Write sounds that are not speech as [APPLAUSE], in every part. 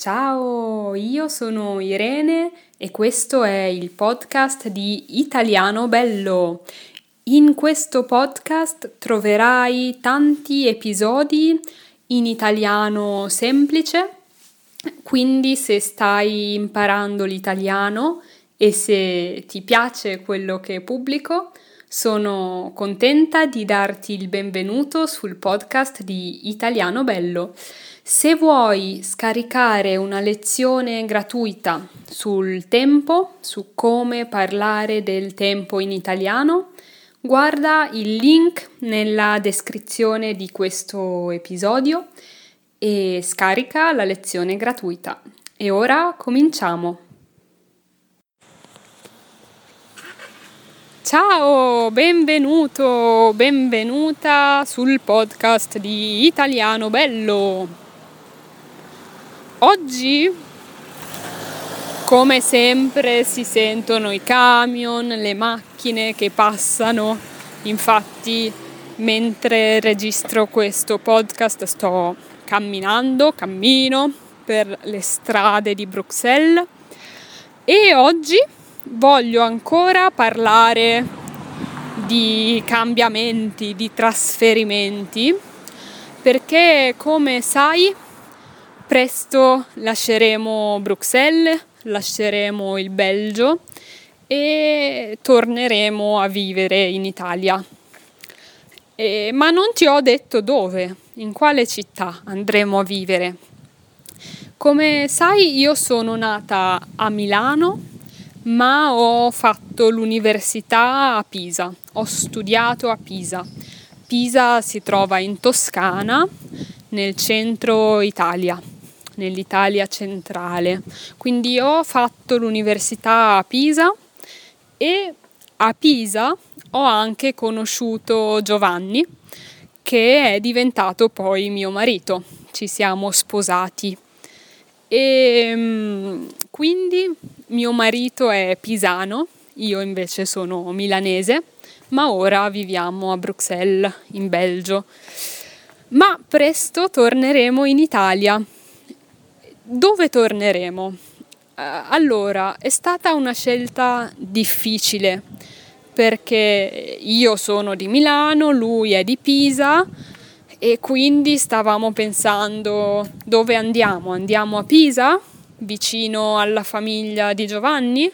Ciao, io sono Irene e questo è il podcast di Italiano Bello. In questo podcast troverai tanti episodi in italiano semplice, quindi se stai imparando l'italiano e se ti piace quello che pubblico, sono contenta di darti il benvenuto sul podcast di Italiano Bello. Se vuoi scaricare una lezione gratuita sul tempo, su come parlare del tempo in italiano, guarda il link nella descrizione di questo episodio e scarica la lezione gratuita. E ora cominciamo. Ciao, benvenuto, benvenuta sul podcast di Italiano Bello. Oggi, come sempre, si sentono i camion, le macchine che passano. Infatti, mentre registro questo podcast, sto camminando, cammino per le strade di Bruxelles e oggi voglio ancora parlare di cambiamenti, di trasferimenti, perché come sai Presto lasceremo Bruxelles, lasceremo il Belgio e torneremo a vivere in Italia. E, ma non ti ho detto dove, in quale città andremo a vivere. Come sai io sono nata a Milano, ma ho fatto l'università a Pisa, ho studiato a Pisa. Pisa si trova in Toscana, nel centro Italia nell'Italia centrale. Quindi ho fatto l'università a Pisa e a Pisa ho anche conosciuto Giovanni che è diventato poi mio marito. Ci siamo sposati e mm, quindi mio marito è pisano, io invece sono milanese, ma ora viviamo a Bruxelles, in Belgio. Ma presto torneremo in Italia dove torneremo? Eh, allora, è stata una scelta difficile perché io sono di Milano, lui è di Pisa e quindi stavamo pensando dove andiamo? Andiamo a Pisa, vicino alla famiglia di Giovanni?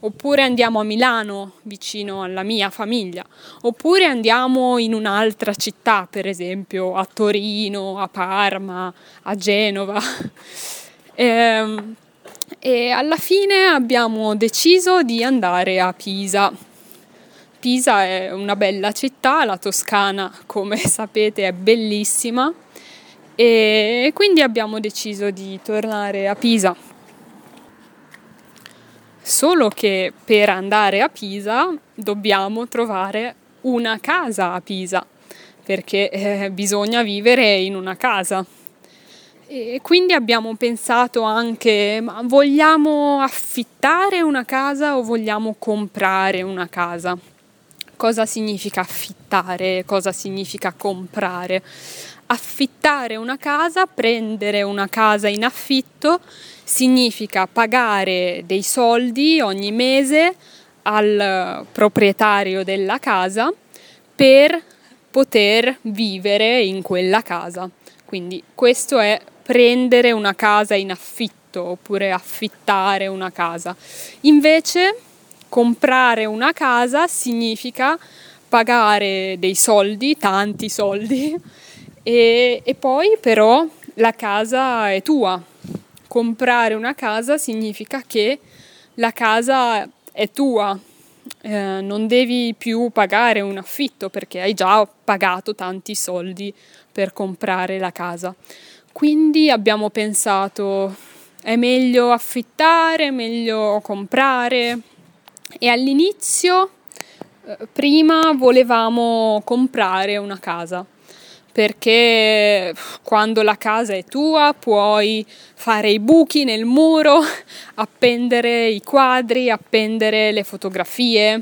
Oppure andiamo a Milano, vicino alla mia famiglia? Oppure andiamo in un'altra città, per esempio a Torino, a Parma, a Genova? [LAUGHS] E, ehm, e alla fine abbiamo deciso di andare a Pisa. Pisa è una bella città, la Toscana, come [LAUGHS] sapete, è bellissima e quindi abbiamo deciso di tornare a Pisa. Solo che per andare a Pisa dobbiamo trovare una casa a Pisa, perché eh, bisogna vivere in una casa. E quindi abbiamo pensato anche, ma vogliamo affittare una casa o vogliamo comprare una casa? Cosa significa affittare? Cosa significa comprare? Affittare una casa, prendere una casa in affitto, significa pagare dei soldi ogni mese al proprietario della casa per poter vivere in quella casa. Quindi questo è prendere una casa in affitto oppure affittare una casa. Invece comprare una casa significa pagare dei soldi, tanti soldi, [LAUGHS] e, e poi però la casa è tua. Comprare una casa significa che la casa è tua, eh, non devi più pagare un affitto perché hai già pagato tanti soldi per comprare la casa. Quindi abbiamo pensato è meglio affittare, è meglio comprare e all'inizio eh, prima volevamo comprare una casa perché quando la casa è tua puoi fare i buchi nel muro, [LAUGHS] appendere i quadri, appendere le fotografie.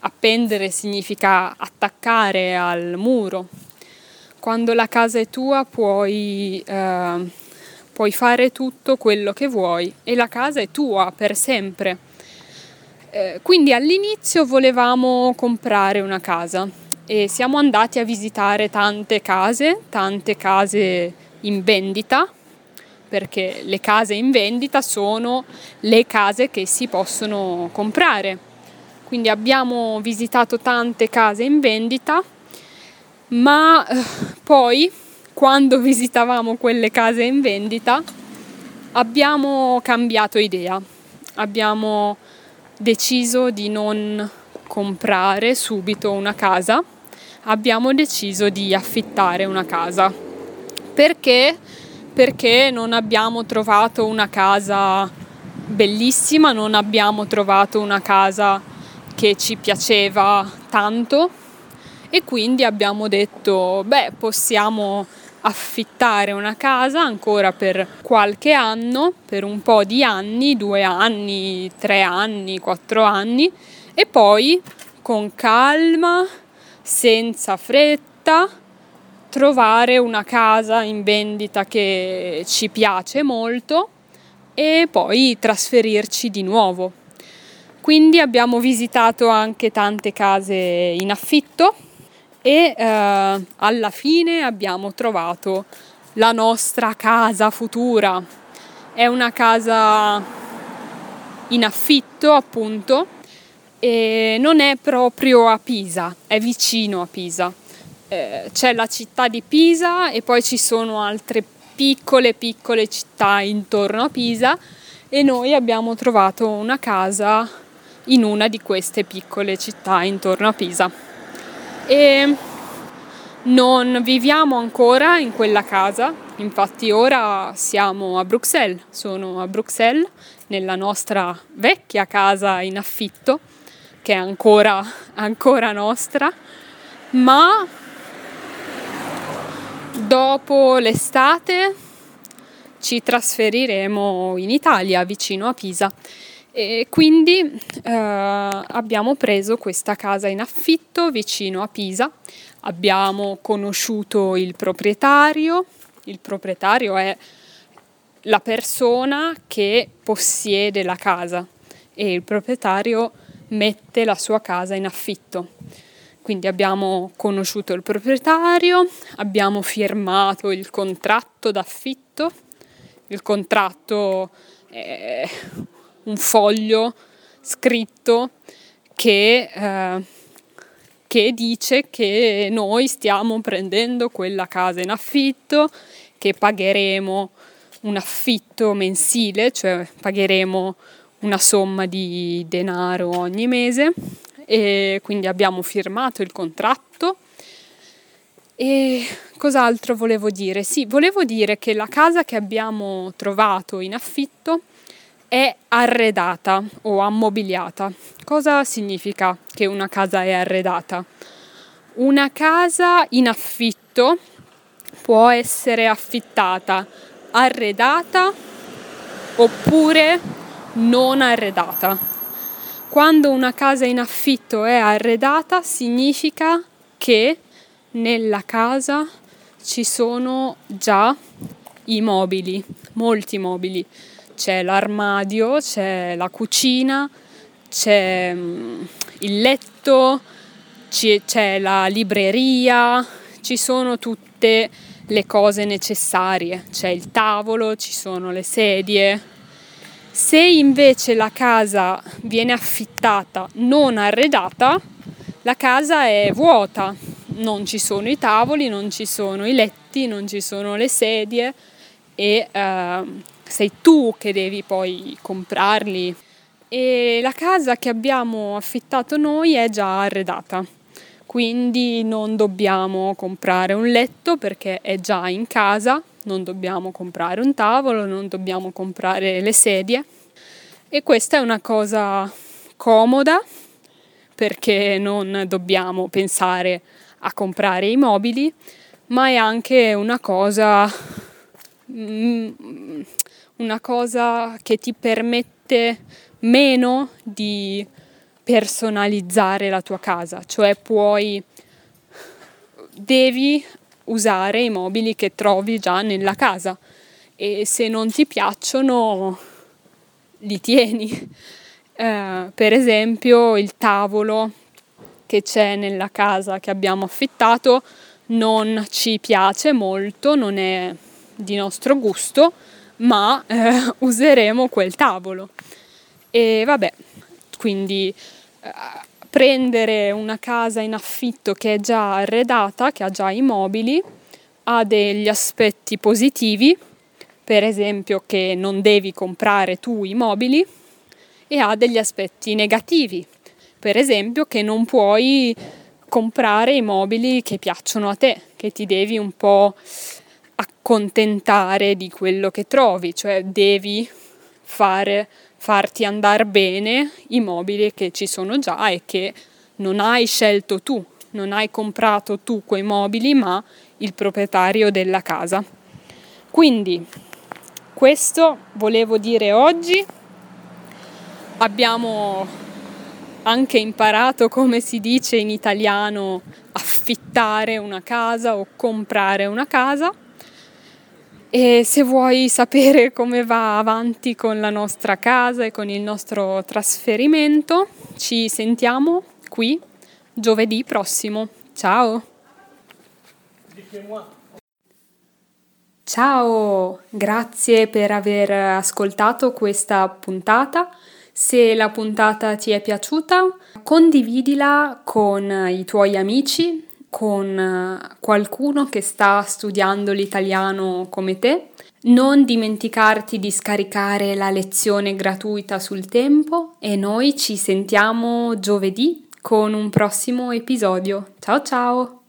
Appendere significa attaccare al muro quando la casa è tua puoi, eh, puoi fare tutto quello che vuoi e la casa è tua per sempre. Eh, quindi all'inizio volevamo comprare una casa e siamo andati a visitare tante case, tante case in vendita, perché le case in vendita sono le case che si possono comprare. Quindi abbiamo visitato tante case in vendita, ma eh, poi quando visitavamo quelle case in vendita abbiamo cambiato idea, abbiamo deciso di non comprare subito una casa, abbiamo deciso di affittare una casa. Perché? Perché non abbiamo trovato una casa bellissima, non abbiamo trovato una casa che ci piaceva tanto e quindi abbiamo detto, beh, possiamo affittare una casa ancora per qualche anno, per un po' di anni, due anni, tre anni, quattro anni e poi con calma, senza fretta, trovare una casa in vendita che ci piace molto e poi trasferirci di nuovo. Quindi abbiamo visitato anche tante case in affitto e eh, alla fine abbiamo trovato la nostra casa futura. È una casa in affitto, appunto, e non è proprio a Pisa, è vicino a Pisa. Eh, c'è la città di Pisa e poi ci sono altre piccole piccole città intorno a Pisa e noi abbiamo trovato una casa in una di queste piccole città intorno a Pisa e non viviamo ancora in quella casa, infatti ora siamo a Bruxelles, sono a Bruxelles nella nostra vecchia casa in affitto che è ancora, ancora nostra, ma dopo l'estate ci trasferiremo in Italia vicino a Pisa e quindi eh, abbiamo preso questa casa in affitto vicino a Pisa, abbiamo conosciuto il proprietario, il proprietario è la persona che possiede la casa e il proprietario mette la sua casa in affitto. Quindi abbiamo conosciuto il proprietario, abbiamo firmato il contratto d'affitto, il contratto è un foglio scritto che, eh, che dice che noi stiamo prendendo quella casa in affitto, che pagheremo un affitto mensile, cioè pagheremo una somma di denaro ogni mese e quindi abbiamo firmato il contratto. E cos'altro volevo dire? Sì, volevo dire che la casa che abbiamo trovato in affitto è arredata o ammobiliata. Cosa significa che una casa è arredata? Una casa in affitto può essere affittata arredata oppure non arredata. Quando una casa in affitto è arredata significa che nella casa ci sono già i mobili, molti mobili c'è l'armadio, c'è la cucina, c'è mm, il letto, c'è la libreria, ci sono tutte le cose necessarie, c'è il tavolo, ci sono le sedie. Se invece la casa viene affittata non arredata, la casa è vuota, non ci sono i tavoli, non ci sono i letti, non ci sono le sedie e eh, sei tu che devi poi comprarli. E la casa che abbiamo affittato noi è già arredata, quindi non dobbiamo comprare un letto perché è già in casa, non dobbiamo comprare un tavolo, non dobbiamo comprare le sedie. E questa è una cosa comoda perché non dobbiamo pensare a comprare i mobili, ma è anche una cosa mm, una cosa che ti permette meno di personalizzare la tua casa, cioè puoi devi usare i mobili che trovi già nella casa e se non ti piacciono li tieni. Eh, per esempio il tavolo che c'è nella casa che abbiamo affittato non ci piace molto, non è di nostro gusto, ma eh, useremo quel tavolo. E vabbè, quindi eh, prendere una casa in affitto che è già arredata, che ha già i mobili, ha degli aspetti positivi, per esempio che non devi comprare tu i mobili, e ha degli aspetti negativi, per esempio che non puoi comprare i mobili che piacciono a te, che ti devi un po' accontentare di quello che trovi, cioè devi fare, farti andare bene i mobili che ci sono già e che non hai scelto tu, non hai comprato tu quei mobili, ma il proprietario della casa. Quindi questo volevo dire oggi. Abbiamo anche imparato come si dice in italiano affittare una casa o comprare una casa. E se vuoi sapere come va avanti con la nostra casa e con il nostro trasferimento, ci sentiamo qui giovedì prossimo. Ciao! Ciao, grazie per aver ascoltato questa puntata. Se la puntata ti è piaciuta, condividila con i tuoi amici, con qualcuno che sta studiando l'italiano come te. Non dimenticarti di scaricare la lezione gratuita sul tempo e noi ci sentiamo giovedì con un prossimo episodio. Ciao ciao!